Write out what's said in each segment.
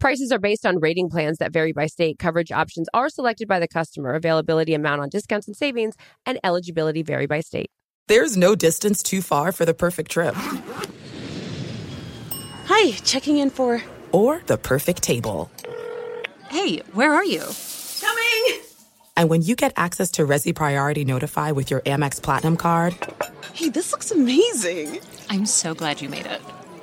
Prices are based on rating plans that vary by state. Coverage options are selected by the customer. Availability, amount on discounts and savings, and eligibility vary by state. There's no distance too far for the perfect trip. Hi, checking in for. Or the perfect table. Hey, where are you? Coming! And when you get access to Resy Priority Notify with your Amex Platinum card. Hey, this looks amazing! I'm so glad you made it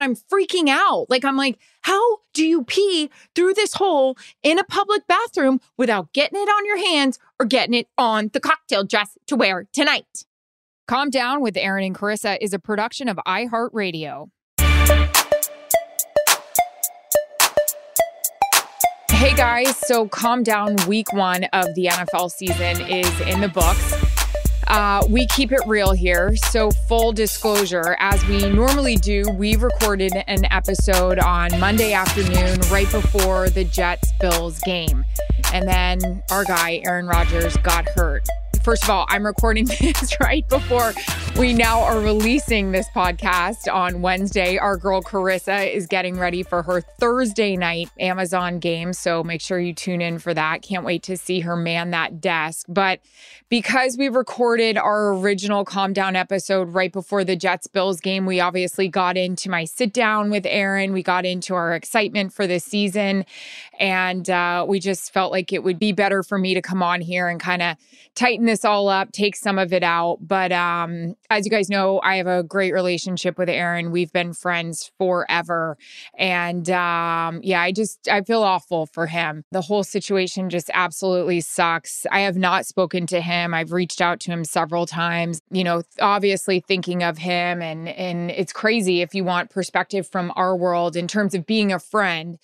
I'm freaking out. Like, I'm like, how do you pee through this hole in a public bathroom without getting it on your hands or getting it on the cocktail dress to wear tonight? Calm Down with Erin and Charissa is a production of iHeartRadio. Hey guys, so Calm Down week one of the NFL season is in the books. Uh, we keep it real here. So, full disclosure, as we normally do, we recorded an episode on Monday afternoon right before the Jets Bills game. And then our guy, Aaron Rodgers, got hurt. First of all, I'm recording this right before we now are releasing this podcast on Wednesday. Our girl Charissa is getting ready for her Thursday night Amazon game. So make sure you tune in for that. Can't wait to see her man that desk. But because we recorded our original Calm Down episode right before the Jets Bills game, we obviously got into my sit down with Aaron. We got into our excitement for the season. And uh, we just felt like it would be better for me to come on here and kind of tighten this all up, take some of it out. But um, as you guys know, I have a great relationship with Aaron. We've been friends forever. And um, yeah, I just, I feel awful for him. The whole situation just absolutely sucks. I have not spoken to him. I've reached out to him several times, you know, obviously thinking of him. And, and it's crazy if you want perspective from our world in terms of being a friend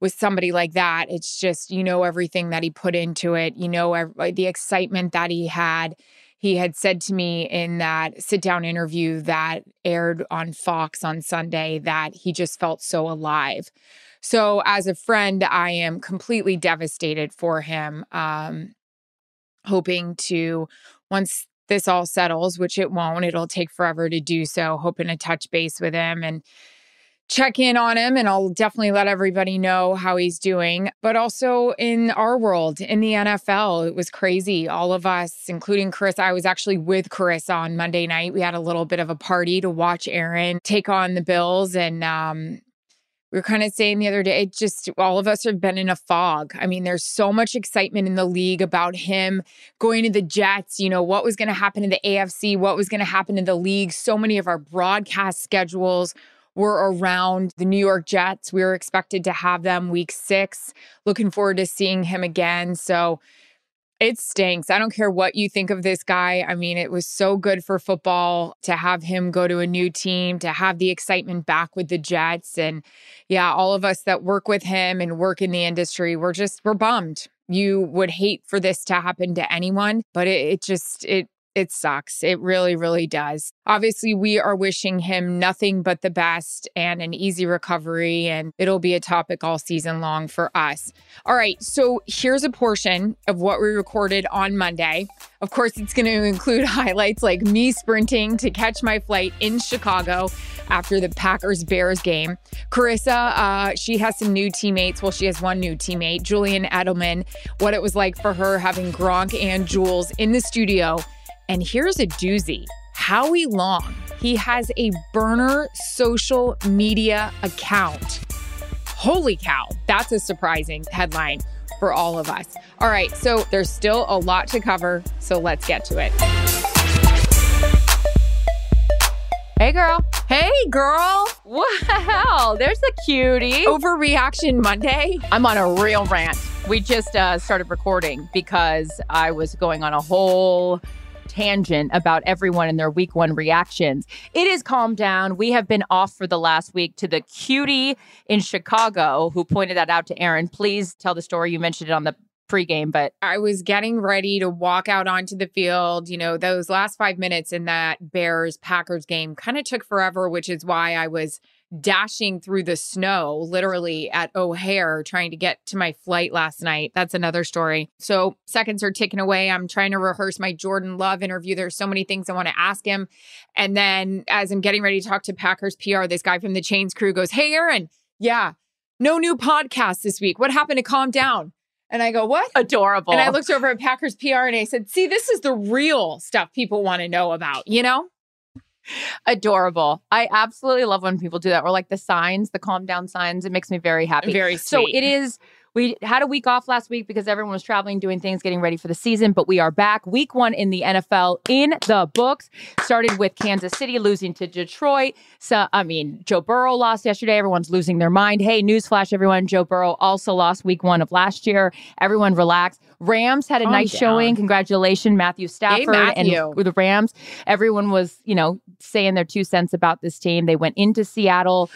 with somebody like that, it's just, you know, everything that he put into it, you know, every, the excitement that he had. He had said to me in that sit down interview that aired on Fox on Sunday that he just felt so alive. So, as a friend, I am completely devastated for him. Um, hoping to, once this all settles, which it won't, it'll take forever to do so, hoping to touch base with him and check in on him and I'll definitely let everybody know how he's doing. But also in our world, in the NFL, it was crazy. All of us, including Chris, I was actually with Chris on Monday night. We had a little bit of a party to watch Aaron take on the Bills. And um, we were kind of saying the other day, it just all of us have been in a fog. I mean, there's so much excitement in the league about him going to the Jets, you know, what was going to happen in the AFC, what was going to happen in the league. So many of our broadcast schedules were around the New York Jets. We were expected to have them week six. Looking forward to seeing him again. So it stinks. I don't care what you think of this guy. I mean, it was so good for football to have him go to a new team, to have the excitement back with the Jets. And yeah, all of us that work with him and work in the industry, we're just, we're bummed. You would hate for this to happen to anyone, but it, it just, it It sucks. It really, really does. Obviously, we are wishing him nothing but the best and an easy recovery, and it'll be a topic all season long for us. All right, so here's a portion of what we recorded on Monday. Of course, it's going to include highlights like me sprinting to catch my flight in Chicago after the Packers Bears game. Charissa, uh, she has some new teammates. Well, she has one new teammate, Julian Edelman, what it was like for her having Gronk and Jules in the studio and here's a doozy Howie Long. He has a burner social media account. Holy cow, that's a surprising headline for all of us. All right, so there's still a lot to cover, so let's get to it. Hey, girl. Hey, girl. Wow, there's a cutie. Overreaction Monday. I'm on a real rant. We just uh, started recording because I was going on a whole tangent about everyone and their week one reactions. It is calmed down. We have been off for the last week to the cutie in Chicago who pointed that out to Erin. Please tell the story. You mentioned it on the pregame, but I was getting ready to walk out onto the field. You know, those last five minutes in that Bears Packers game kind of took forever, which is why I was dashing through the snow, literally at O'Hare, trying to get to my flight last night. That's another story. So seconds are ticking away. I'm trying to rehearse my Jordan Love interview. There's so many things I want to ask him. And then as I'm getting ready to talk to Packers PR, this guy from the Chains crew goes, Hey, Erin, yeah, no new podcast this week. What happened to calm down? And I go, What? Adorable. And I looked over at Packers PR and I said, See, this is the real stuff people want to know about, you know? Adorable. I absolutely love when people do that. Or like the signs, the calm down signs. It makes me very happy. Very sweet. So it is we had a week off last week because everyone was traveling, doing things, getting ready for the season, but we are back. Week one in the NFL in the books. Started with Kansas City losing to Detroit. So, I mean, Joe Burrow lost yesterday. Everyone's losing their mind. Hey, newsflash, everyone. Joe Burrow also lost week one of last year. Everyone relax. Rams had a Calm nice down. showing. Congratulations, Matthew Stafford Matthew. and with the Rams. Everyone was, you know, saying their two cents about this team. They went into Seattle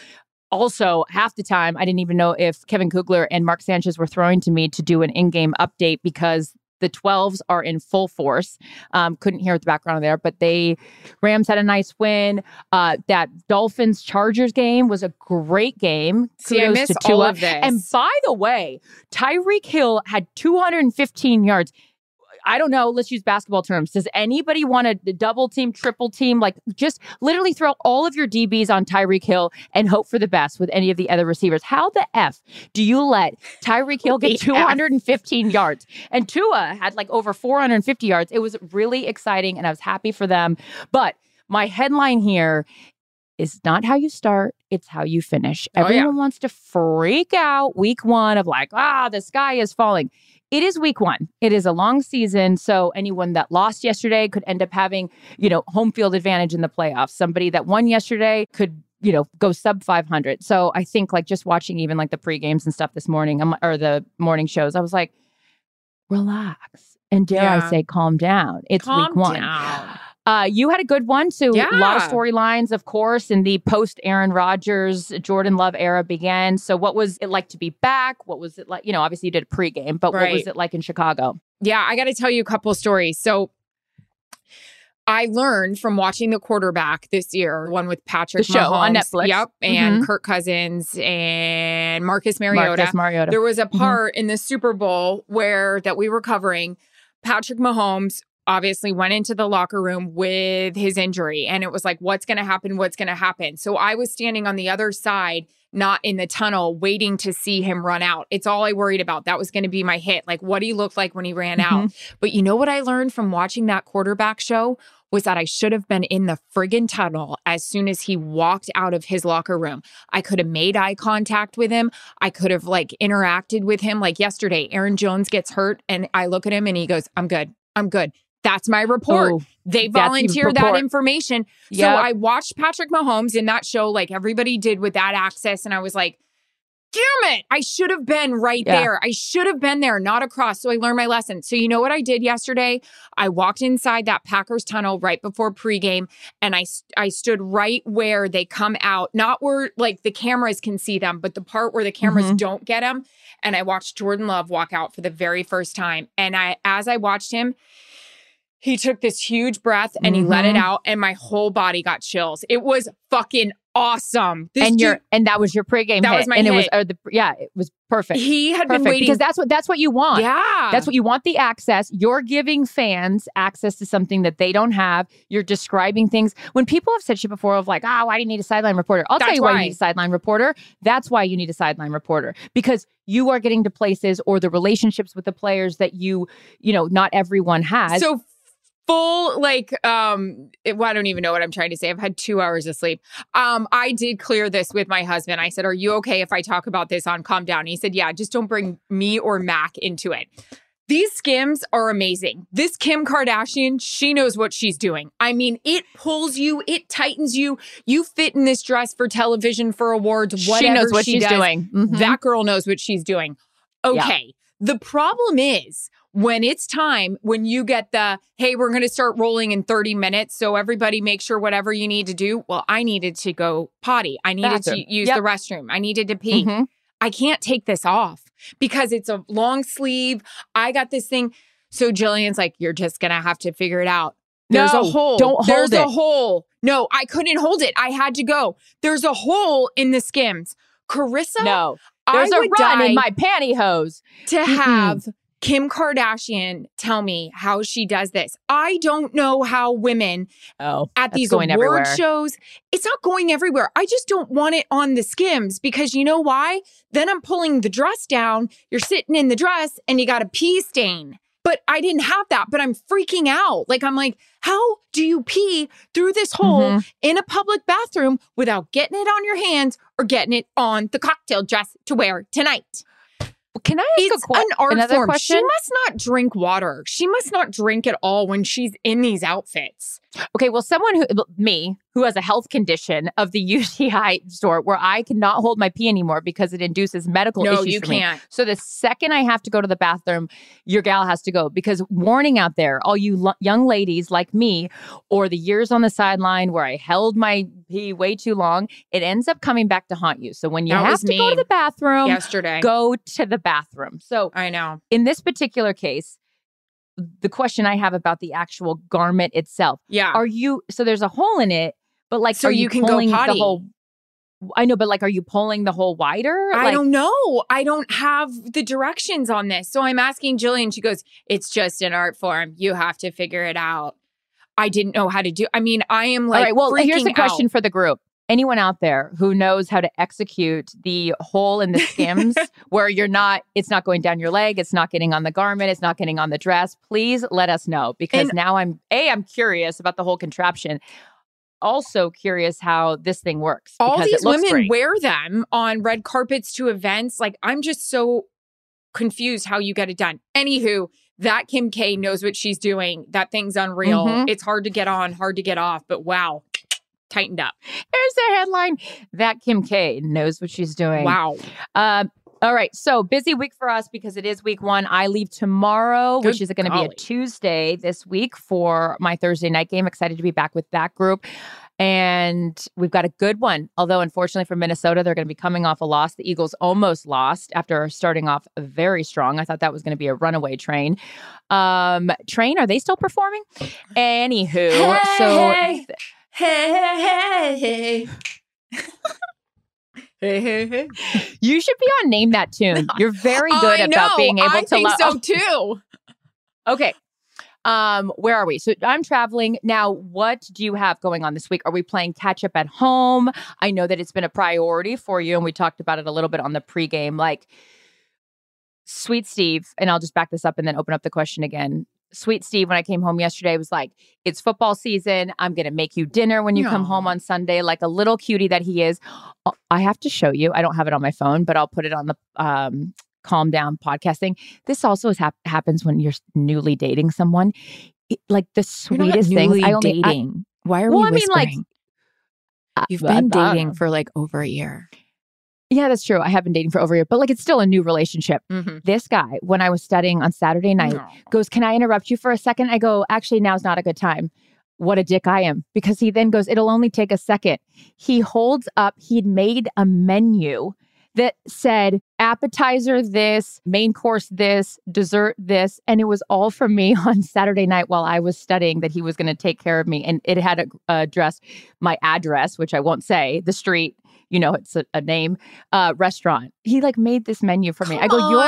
also, half the time, I didn't even know if Kevin Kugler and Mark Sanchez were throwing to me to do an in game update because the 12s are in full force. Um, couldn't hear the background there, but they, Rams had a nice win. Uh, that Dolphins Chargers game was a great game. See, I Kudos miss to all of this. And by the way, Tyreek Hill had 215 yards. I don't know. Let's use basketball terms. Does anybody want a double team, triple team? Like, just literally throw all of your DBs on Tyreek Hill and hope for the best with any of the other receivers. How the F do you let Tyreek Hill get The F. 215 yards? And Tua had like over 450 yards. It was really exciting and I was happy for them. But my headline here is not how you start, it's how you finish. Oh, yeah. Everyone wants to freak out week one of like, ah, the sky is falling. It is week one. It is a long season. So anyone that lost yesterday could end up having, you know, home field advantage in the playoffs. Somebody that won yesterday could, you know, go sub 500. So I think like just watching even like the pre games and stuff this morning or the morning shows, I was like, relax. And dare I say, calm down. It's Calm week one. down. Uh, you had a good one. So a lot of storylines, of course, in the post Aaron Rodgers, Jordan Love era began. So what was it like to be back? What was it like? You know, obviously you did a pregame, but what was it like in Chicago? Yeah, I got to tell you a couple stories. So I learned from watching the quarterback this year, one with Patrick The show on Netflix. Yep, and Mhm. Kirk Cousins and Marcus Mariota. Marcus Mariota. There was a Mhm. part in the Super Bowl where that we were covering. Patrick Mahomes obviously went into the locker room with his injury, and it was like, what's going to happen? What's going to happen? So I was standing on the other side, not in the tunnel, waiting to see him run out. It's all I worried about. That was going to be my hit, like what he looked like when he ran out. Mm-hmm. But you know what I learned from watching that quarterback show? Was that I should have been in the friggin' tunnel as soon as he walked out of his locker room. I could have made eye contact with him. I could have like interacted with him. Like yesterday, Aaron Jones gets hurt and I look at him and he goes, I'm good. I'm good. That's my report. Oh, they volunteer that information. So I watched Patrick Mahomes in that show, like everybody did with that access. And I was like, damn it, I should have been right Yeah. there. I should have been there, not across. So I learned my lesson. So you know what I did yesterday? I walked inside that Packers tunnel right before pregame and I I stood right where they come out, not where like the cameras can see them, but the part where the cameras Mhm. don't get them. And I watched Jordan Love walk out for the very first time. And I, as I watched him, he took this huge breath and he let it Mhm. out, and my whole body got chills. It was fucking awesome. This and dude- your and that was your pregame That hit. was my and it was hit. or the yeah, it was perfect. he had perfect been waiting. because that's what that's what you want. yeah, That's what you want the access. You're giving fans access to something that they don't have. You're describing things. When people have said shit before of like, ah, why do you need a sideline reporter? I'll tell you why. why. you need a sideline reporter. That's why you need a sideline reporter because you are getting to places or the relationships with the players that you, you know, not everyone has. so full like um it, well, i don't even know what i'm trying to say i've had two hours of sleep um i did clear this with my husband i said are you okay if i talk about this on calm down he said yeah just don't bring me or mac into it these skims are amazing. This Kim Kardashian, she knows what she's doing. I mean, it pulls you, it tightens you. You fit in this dress for television, for awards, whatever she knows what she she's does. doing. Mhm. That girl knows what she's doing. Okay. The problem is when it's time, when you get the, hey, we're going to start rolling in 30 minutes. So everybody make sure whatever you need to do. Well, I needed to go potty. I needed Bathroom. to use Yep. the restroom. I needed to pee. Mhm. I can't take this off because it's a long sleeve. I got this thing. So Jillian's like, you're just going to have to figure it out. There's No, a hole. don't hold it. There's a hole. No, I couldn't hold it. I had to go. There's a hole in the skims. Charissa, No, there's a would run in my pantyhose. to have Kim Kardashian tell me how she does this. I don't know how women Oh, at these going award everywhere. shows, it's not going everywhere. I just don't want it on the skims because you know why? Then I'm pulling the dress down. You're sitting in the dress and you got a pee stain. But I didn't have that, but I'm freaking out. Like, I'm like, how do you pee through this hole Mhm. in a public bathroom without getting it on your hands or getting it on the cocktail dress to wear tonight? Can I ask It's a que- an art another form. question? She must not drink water. She must not drink at all when she's in these outfits. Okay, well, someone who me who has a health condition of the UTI sort where I cannot hold my pee anymore because it induces medical No, issues you for can't. So the second I have to go to the bathroom, your gal has to go because warning out there, all you lo- young ladies like me, or the years on the sideline where I held my pee way too long, it ends up coming back to haunt you. So when you That have to go to the bathroom, Yesterday. go to the bathroom. So I know. in this particular case, the question I have about the actual garment itself Yeah. are you so there's a hole in it but like So you you, can go potty. the whole i know but like are you pulling the hole wider I like, don't know. I don't have the directions on this. So I'm asking Jillian. She goes, It's just an art form. You have to figure it out. I didn't know how to do I mean, I am like all right well here's the question out. for the group anyone out there who knows how to execute the hole in the skims where you're not it's not going down your leg it's not getting on the garment it's not getting on the dress please let us know because And- now i'm a i'm curious about the whole contraption also curious how this thing works All these women great. wear them on red carpets to events. Like, I'm just so confused how you get it done. Anywho, that Kim K knows what she's doing. That thing's unreal. Mhm. It's hard to get on, hard to get off, but wow, tightened up. Here's the headline that Kim K knows what she's doing. Wow. Um, all right. So busy week for us because it is week one. I leave tomorrow, which is going to be a Tuesday this week for my Thursday night game. Excited to be back with that group. And we've got a good one. Although, unfortunately, for Minnesota, they're going to be coming off a loss. The Eagles almost lost after starting off very strong. I thought that was going to be a runaway train. Um, train, are they still performing? Anywho, so Hey, hey, hey, hey, hey, hey. you should be on Name That Tune. You're very good I about know, being able to. I to think lo- so too. Okay. Um, where are we? So I'm traveling now. What do you have going on this week? Are we playing catch up at home? I know that it's been a priority for you, and we talked about it a little bit on the pregame. Like, Sweet Steve, and I'll just back this up and then open up the question again. Sweet Steve, when I came home yesterday, was like, It's football season. I'm going to make you dinner when you come home on Sunday, like a little cutie that he is. Uh, I have to show you. I don't have it on my phone, but I'll put it on the um, calm down podcasting. This also is hap- happens when you're newly dating someone. It- like the sweetest thing. I only, I- dating. Why are well, we I mean, like, whispering? You've I- I been dating for like over a year. Yeah, that's true. I have been dating for over a year, but like it's still a new relationship. Mm-hmm. This guy, when I was studying on Saturday night, goes, Can I interrupt you for a second? I go, Actually, now's not a good time. What a dick I am. Because he then goes, It'll only take a second. He holds up, he'd made a menu that said, appetizer this, main course this, dessert this. And it was all for me on Saturday night while I was studying that he was going to take care of me. And it had a, address, my address, which I won't say, the street, you know, it's a, a name, uh, restaurant. He like made this menu for me. I go, you're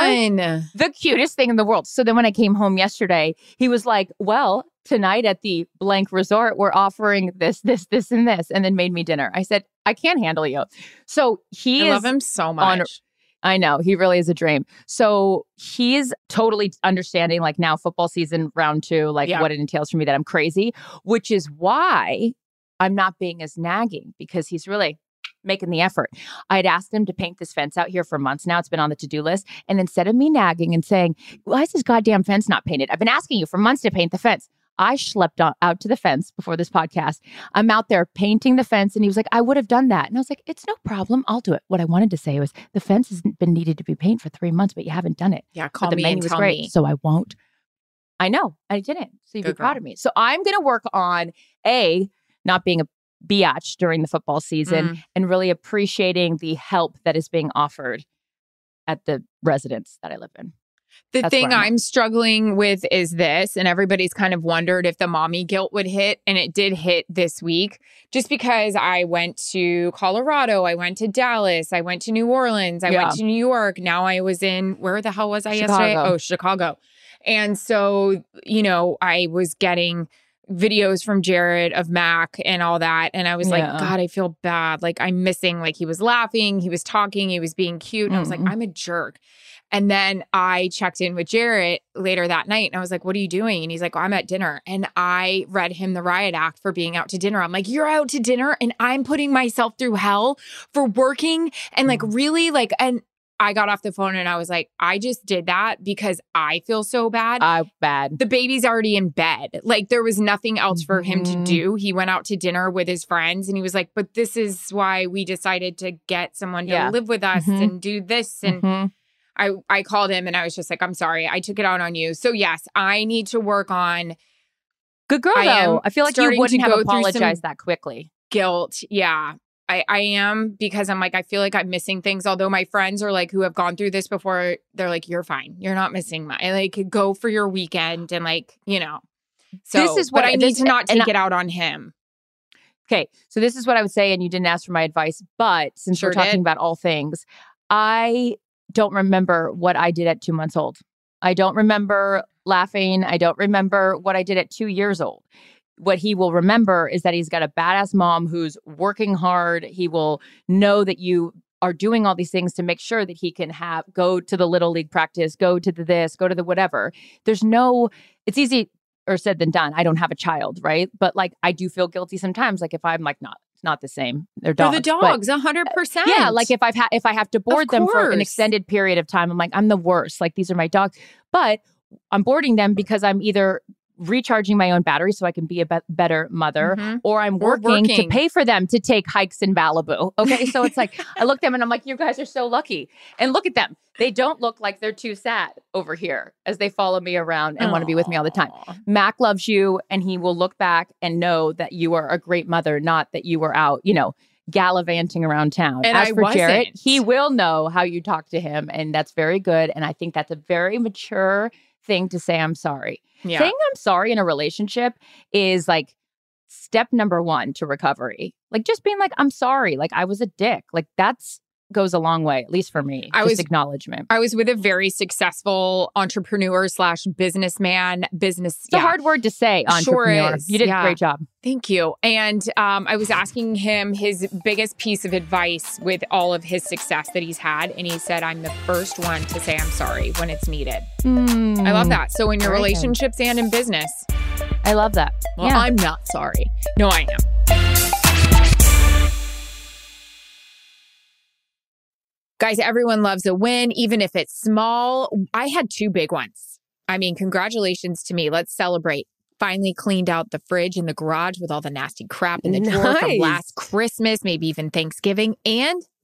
the cutest thing in the world. So then when I came home yesterday, he was like, well, tonight at the blank resort, we're offering this, this, this, and this, and then made me dinner. I said, I can't handle you. So he I love him so much. I know he really is a dream. So he's totally understanding, like now football season round two, like Yeah. what it entails for me that I'm crazy, which is why I'm not being as nagging because he's really making the effort. I had asked him to paint this fence out here for months now. It's been on the to do list. And instead of me nagging and saying, why is this goddamn fence not painted? I've been asking you for months to paint the fence. I schlepped on, out to the fence before this podcast. I'm out there painting the fence, and he was like, I would have done that. And I was like, it's no problem. I'll do it. What I wanted to say was, the fence hasn't been needed to be painted for three months, but you haven't done it. Yeah, But call the me and was tell great, me. so I won't. I know I didn't. So you'd be Good proud of me. So I'm going to work on a not being a biatch during the football season Mm. and really appreciating the help that is being offered at the residence that I live in. The That's thing I'm. I'm struggling with is this, and everybody's kind of wondered if the mommy guilt would hit, and it did hit this week, just because I went to Colorado, I went to Dallas, I went to New Orleans, I Yeah. went to New York. Now I was in where the hell was I yesterday? Oh, Chicago. And so, you know, I was getting videos from Jared of Mac and all that. And I was Yeah. like, God, I feel bad. Like I'm missing, like he was laughing, he was talking, he was being cute. And I was like, Mhm. I'm a jerk. And then I checked in with Jarret later that night and I was like, What are you doing? And he's like, oh, I'm at dinner. And I read him the riot act for being out to dinner. I'm like, You're out to dinner and I'm putting myself through hell for working and like really like, and I got off the phone and I was like, I just did that because I feel so bad. I bad. the baby's already in bed. Like there was nothing else for him to Mhm. do. He went out to dinner with his friends and he was like, But this is why we decided to get someone to Yeah. live with us Mhm. and do this. And Mhm. I I called him and I was just like, I'm sorry, I took it out on you. So yes, I need to work on Good girl I though. I feel like you wouldn't have go through some- apologized that quickly. guilt. Yeah. I, I am because I'm like, I feel like I'm missing things. Although my friends are like, who have gone through this before, they're like, you're fine. You're not missing my, like, go for your weekend and like, you know. So, This is but what- I need to not take I- it out on him. Okay, so this is what I would say, and you didn't ask for my advice, but since Sure we're talking did. about all things, I don't remember what I did at two months old. I don't remember laughing. I don't remember what I did at two years old. What he will remember is that he's got a badass mom who's working hard. He will know that you are doing all these things to make sure that he can have go to the little league practice, go to the this, go to the whatever. There's no, it's easy or said than done. I don't have a child, right? But like I do feel guilty sometimes. Like if I'm like not, it's not the same. They're dogs. the dogs, uh, a hundred percent. yeah, like if I've had if I have to board them for an extended period of time, I'm like I'm the worst. Like these are my dogs, but I'm boarding them because I'm either recharging my own battery so I can be a be- better mother, Mhm. or I'm Or working, to pay for them to take hikes in Malibu. Okay, so it's like I look at them and I'm like, you guys are so lucky, and look at them. They don't look like they're too sad over here as they follow me around and want to be with me all the time. Mac loves you and he will look back and know that you are a great mother, not that you were out, you know, gallivanting around town. And As I for Jarret, wasn't. he will know how you talk to him, and that's very good. And I think that's a very mature thing to say, I'm sorry. Yeah. Saying I'm sorry in a relationship is like step number one to recovery. Like just being like, I'm sorry, like I was a dick. Like that's goes a long way, at least for me. I just was- acknowledgement. I was with a very successful entrepreneur slash businessman. Business. It's a hard word to say, Sure is, You did yeah. a great job. Thank you. And um, I was asking him his biggest piece of advice with all of his success that he's had. And he said, I'm the first one to say I'm sorry when it's needed. I love that. So in your relationships and in business. I love that. Well, yeah. I'm not sorry. No, I am. Guys, everyone loves a win, even if it's small. I had two big ones. I mean, congratulations to me. Let's celebrate. Finally cleaned out the fridge and the garage with all the nasty crap in the drawer from last Christmas, maybe even Thanksgiving. And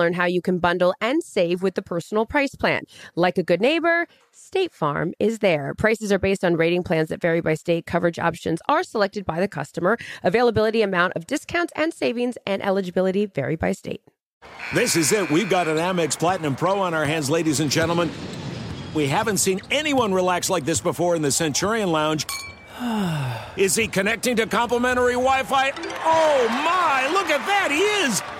learn how you can bundle and save with the personal price plan. Like a good neighbor, State Farm is there. Prices are based on rating plans that vary by state. Coverage options are selected by the customer. Availability, amount of discounts and savings, and eligibility vary by state. This is it. We've got an Amex Platinum Pro on our hands, ladies and gentlemen. We haven't seen anyone relax like this before in the Centurion Lounge. Is he connecting to complimentary Wi Fi? Oh my, look at that, he is!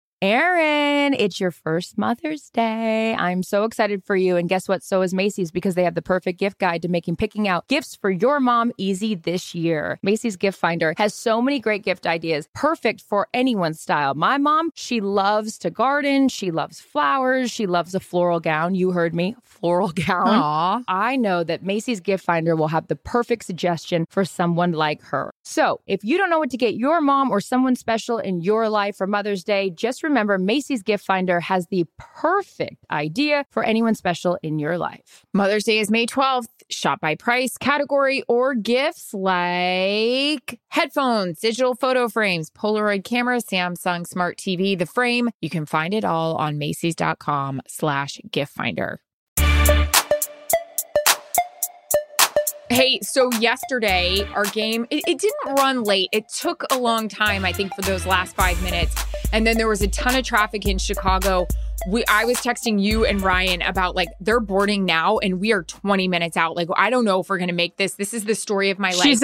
Erin, it's your first Mother's Day. I'm so excited for you. And guess what? So is Macy's because they have the perfect gift guide to making picking out gifts for your mom easy this year. Macy's Gift Finder has so many great gift ideas, perfect for anyone's style. My mom, she loves to garden. She loves flowers. She loves a floral gown. You heard me, floral gown. Aw. I know that Macy's Gift Finder will have the perfect suggestion for someone like her. So if you don't know what to get your mom or someone special in your life for Mother's Day, just remember Macy's Gift Finder has the perfect idea for anyone special in your life. Mother's Day is May 12th. Shop by price, category, or gifts like headphones, digital photo frames, Polaroid camera, Samsung Smart TV, the frame. You can find it all on Macy's.com slash gift finder. Hey, so yesterday our game it, it didn't run late. It took a long time, I think, for those last five minutes. And then there was a ton of traffic in Chicago. We I was texting you and Ryan about like they're boarding now and we are 20 minutes out. Like I don't know if we're gonna make this. This is the story of my life. She's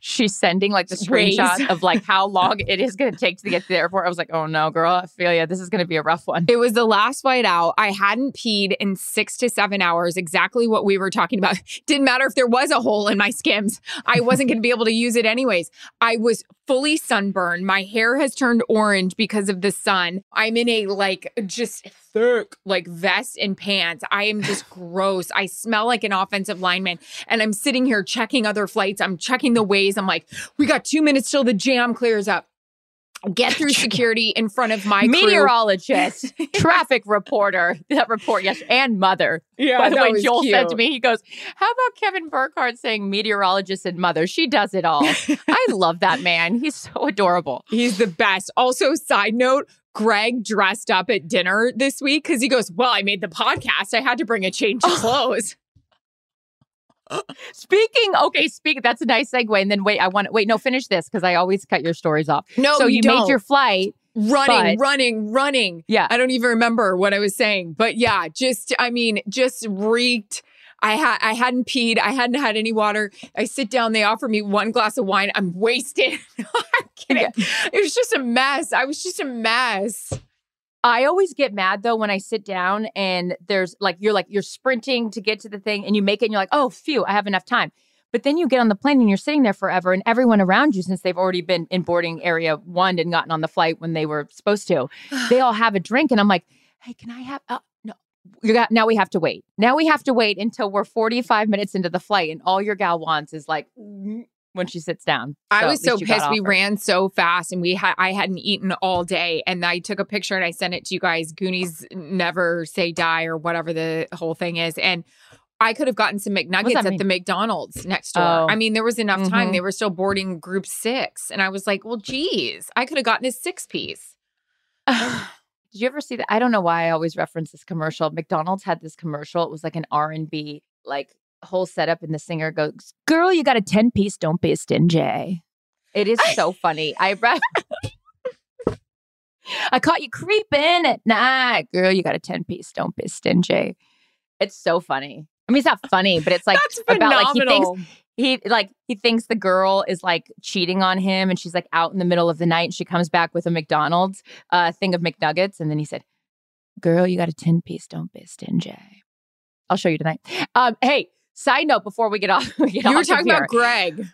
she's sending like the screenshot of like how long it is going to take to get to the airport. I was like, oh no, girl, I feel ya. This is going to be a rough one. It was the last flight out. I hadn't peed in six to seven hours, exactly what we were talking about. Didn't matter if there was a hole in my skims. I wasn't going to be able to use it anyways. I was fully sunburned. My hair has turned orange because of the sun. I'm in a like just thick like vest and pants. I am just gross. I smell like an offensive lineman. And I'm sitting here checking other flights. I'm checking the ways. I'm like, we got two minutes till the jam clears up. Get through security in front of my. Meteorologist, traffic reporter, that report, yes, and mother. Yeah, By the way, Joel said to me, he goes, How about Kevin Burkhardt saying meteorologist and mother? She does it all. I love that man. He's so adorable. He's the best. Also, side note, Greg dressed up at dinner this week because he goes, Well, I made the podcast. I had to bring a change of oh. clothes. Speaking, okay, speak. That's a nice segue. And then wait, I want to wait. No, finish this because I always cut your stories off. No, so you you made your flight. running, But- running, running. Yeah. I don't even remember what I was saying. But yeah, just I mean, just reeked. I had I hadn't peed. I hadn't had any water. I sit down. They offer me one glass of wine. I'm wasted. I'm kidding. It was just a mess. I was just a mess. I always get mad though when I sit down and there's like you're like you're sprinting to get to the thing and you make it and you're like, oh phew, I have enough time. But then you get on the plane and you're sitting there forever, and everyone around you, since they've already been in boarding area one and gotten on the flight when they were supposed to, they all have a drink, and I'm like, hey, can I have? Uh, no, you got now. We have to wait. Now we have to wait until we're 45 minutes into the flight, and all your gal wants is like when she sits down. I So at was so least you got pissed. We ran so fast, and we had I hadn't eaten all day, and I took a picture and I sent it to you guys. Goonies never say die or whatever the whole thing is, and I could have gotten some McNuggets at mean? the McDonald's next door. Oh. I mean, there was enough time. Mhm. They were still boarding group six, and I was like, well, geez, I could have gotten a six piece. Did you ever see that? I don't know why I always reference this commercial. McDonald's had this commercial. It was like an R and B like whole setup, and the singer goes, "Girl, you got a ten piece. Don't be stingy." It is so funny. I read. I caught you creeping at night, girl. You got a ten piece. Don't be stingy. It's so funny. I mean, it's not funny, but it's like about like he thinks. He like he thinks the girl is like cheating on him and she's like out in the middle of the night and she comes back with a McDonald's uh thing of McNuggets and then he said, "Girl, you got a 10 piece, don't be stingy." I'll show you tonight. Um hey, side note before we get off we get You were talking about Greg.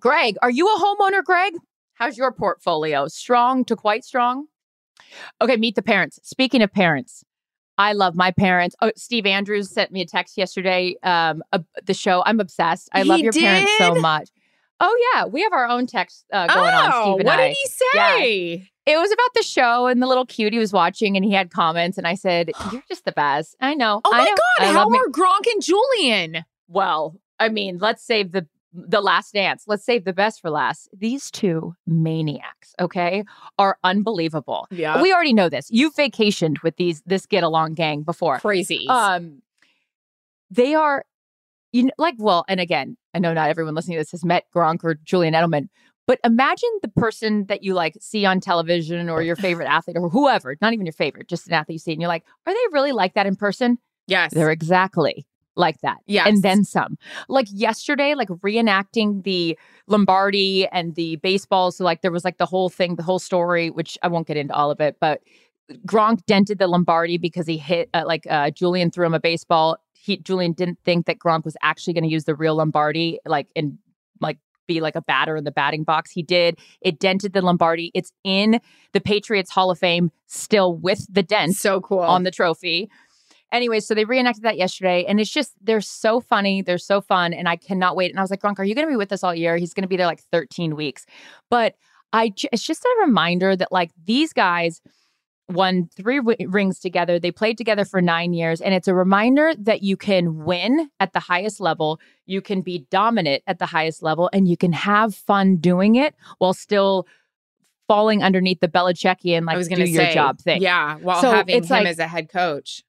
Greg, are you a homeowner, Greg? How's your portfolio? Strong to quite strong? Okay, meet the parents. Speaking of parents, I love my parents. Oh, Steve Andrews sent me a text yesterday. Um, uh, the show. I'm obsessed. I love He your parents so much. Oh yeah, we have our own text uh, going on. oh, Steve and what I. did he say? It was about the show and the little cute he was watching, and he had comments. And I said, "You're just the best." I know. Oh I my know. God, I how love me- are Gronk and Julian? well, I mean, let's save the the last dance. Let's save the best for last. These two maniacs, okay, are unbelievable. Yeah. We already know this. You've vacationed with these this get along gang before. Crazy. Um they are you know like well, and again, I know not everyone listening to this has met Gronk or Julian Edelman, but imagine the person that you like see on television or your favorite athlete or whoever, not even your favorite, just an athlete you see, and you're like, are they really like that in person? yes. They're exactly like that. yeah, And then some. Like yesterday, like reenacting the Lombardi and the baseball. So, like, there was like the whole thing, the whole story, which I won't get into all of it, but Gronk dented the Lombardi because he hit, uh, like, uh, Julian threw him a baseball. He, Julian didn't think that Gronk was actually going to use the real Lombardi, like, and like, be like a batter in the batting box. He did. It dented the Lombardi. It's in the Patriots Hall of Fame still with the dent so cool. on the trophy. Anyway, so they reenacted that yesterday, and it's just they're so funny, they're so fun, and I cannot wait. And I was like, Gronk, are you going to be with us all year? He's going to be there like 13 weeks, but I j- it's just a reminder that like these guys won three w- rings together. They played together for nine years, and it's a reminder that you can win at the highest level, you can be dominant at the highest level, and you can have fun doing it while still falling underneath the Belichickian like I was do going to your say, job thing. Yeah, while So having him like- as a head coach.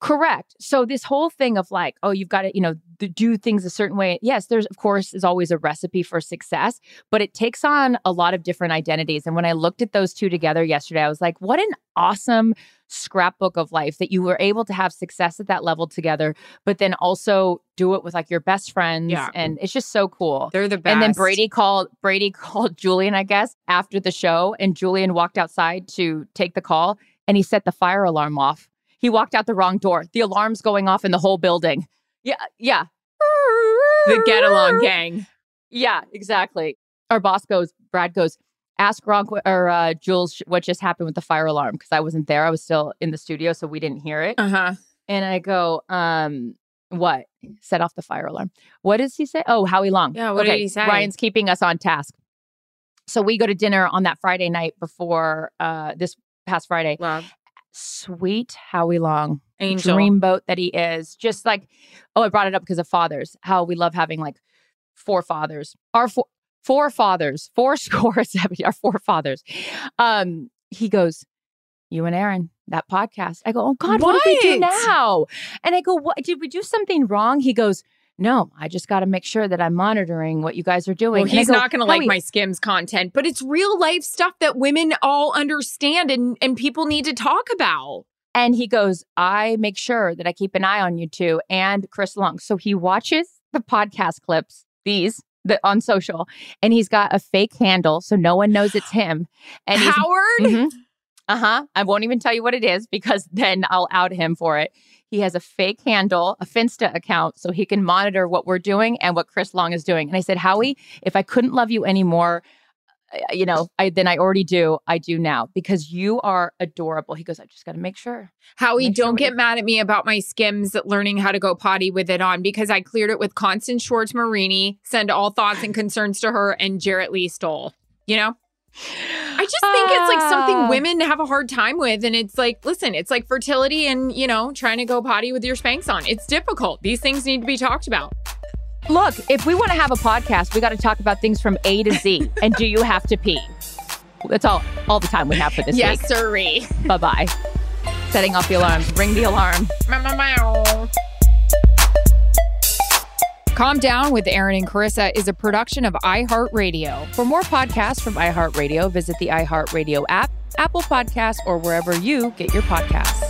Correct. So this whole thing of like, oh, you've got to, you know, do things a certain way. Yes, there's of course is always a recipe for success, but it takes on a lot of different identities. And when I looked at those two together yesterday, I was like, what an awesome scrapbook of life that you were able to have success at that level together, but then also do it with like your best friends. Yeah. And it's just so cool. They're the best. And then Brady called Brady called Julian, I guess, after the show, and Julian walked outside to take the call, and he set the fire alarm off. He walked out the wrong door. The alarm's going off in the whole building. Yeah, yeah, the get along gang. yeah, exactly. Our boss goes, Brad goes, ask Ron or uh, Jules what just happened with the fire alarm because I wasn't there. I was still in the studio, so we didn't hear it. Uh huh. And I go, um, what? Set off the fire alarm. What does he say? Oh, Howie Long. Yeah, what did he say? Ryan's keeping us on task. So we go to dinner on that Friday night before uh this past Friday. Love. Sweet Howie Long. Angel. Dreamboat that he is. Just like, oh, I brought it up because of fathers. How we love having like four fathers. Our four four fathers, four score seventy, our four fathers. Um, he goes, You and Erin, that podcast. I go, Oh God, what, did we do now? And I go, What did we do something wrong? He goes, No, I just got to make sure that I'm monitoring what you guys are doing. Well, he's go, not going to like "Howie, my Skims content, but it's real life stuff that women all understand and, and people need to talk about. And he goes, I make sure that I keep an eye on you two and Chris Long. So he watches the podcast clips, these the, on social, and he's got a fake handle so no one knows it's him. And Howard? Mm-hmm. Uh huh. I won't even tell you what it is because then I'll out him for it. He has a fake handle, a Finsta account, so he can monitor what we're doing and what Chris Long is doing. And I said, Howie, if I couldn't love you anymore, uh, you know, I then I already do. I do now because you are adorable. He goes, I just got to make sure. Howie, Make don't we- get mad at me about my Skims learning how to go potty with it on because I cleared it with Constance Schwartz Morini, send all thoughts and concerns to her, and Jarret Lee Stoll. You know? I just think it's like something Ah. women have a hard time with. And it's like, listen, it's like fertility and, you know, trying to go potty with your Spanx on. It's difficult. These things need to be talked about. Look, if we want to have a podcast, we got to talk about things from A to Z. and do you have to pee? That's all all the time we have for this yes, week. sirree. Bye bye. Setting off the alarms. Ring the alarm. Calm Down with Erin and Charissa is a production of iHeartRadio. For more podcasts from iHeartRadio, visit the iHeartRadio app, Apple Podcasts, or wherever you get your podcasts.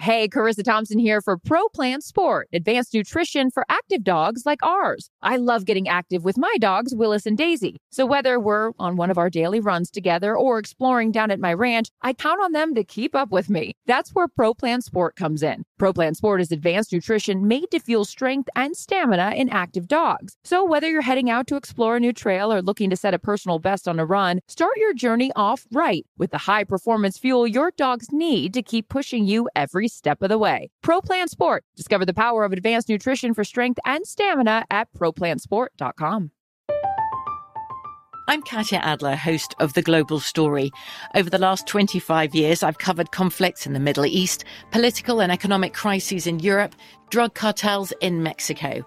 Hey, Charissa Thompson here for Pro Plan Sport, advanced nutrition for active dogs like ours. I love getting active with my dogs, Willis and Daisy. So whether we're on one of our daily runs together or exploring down at my ranch, I count on them to keep up with me. That's where Pro Plan Sport comes in. Pro Plan Sport is advanced nutrition made to fuel strength and stamina in active dogs. So whether you're heading out to explore a new trail or looking to set a personal best on a run, start your journey off right with the high performance fuel your dogs need to keep pushing you step of the way. Pro Plan Sport. Discover the power of advanced nutrition for strength and stamina at ProPlansport.com. I'm Katya Adler, host of The Global Story. Over the last 25 years, I've covered conflicts in the Middle East, political and economic crises in Europe, drug cartels in Mexico.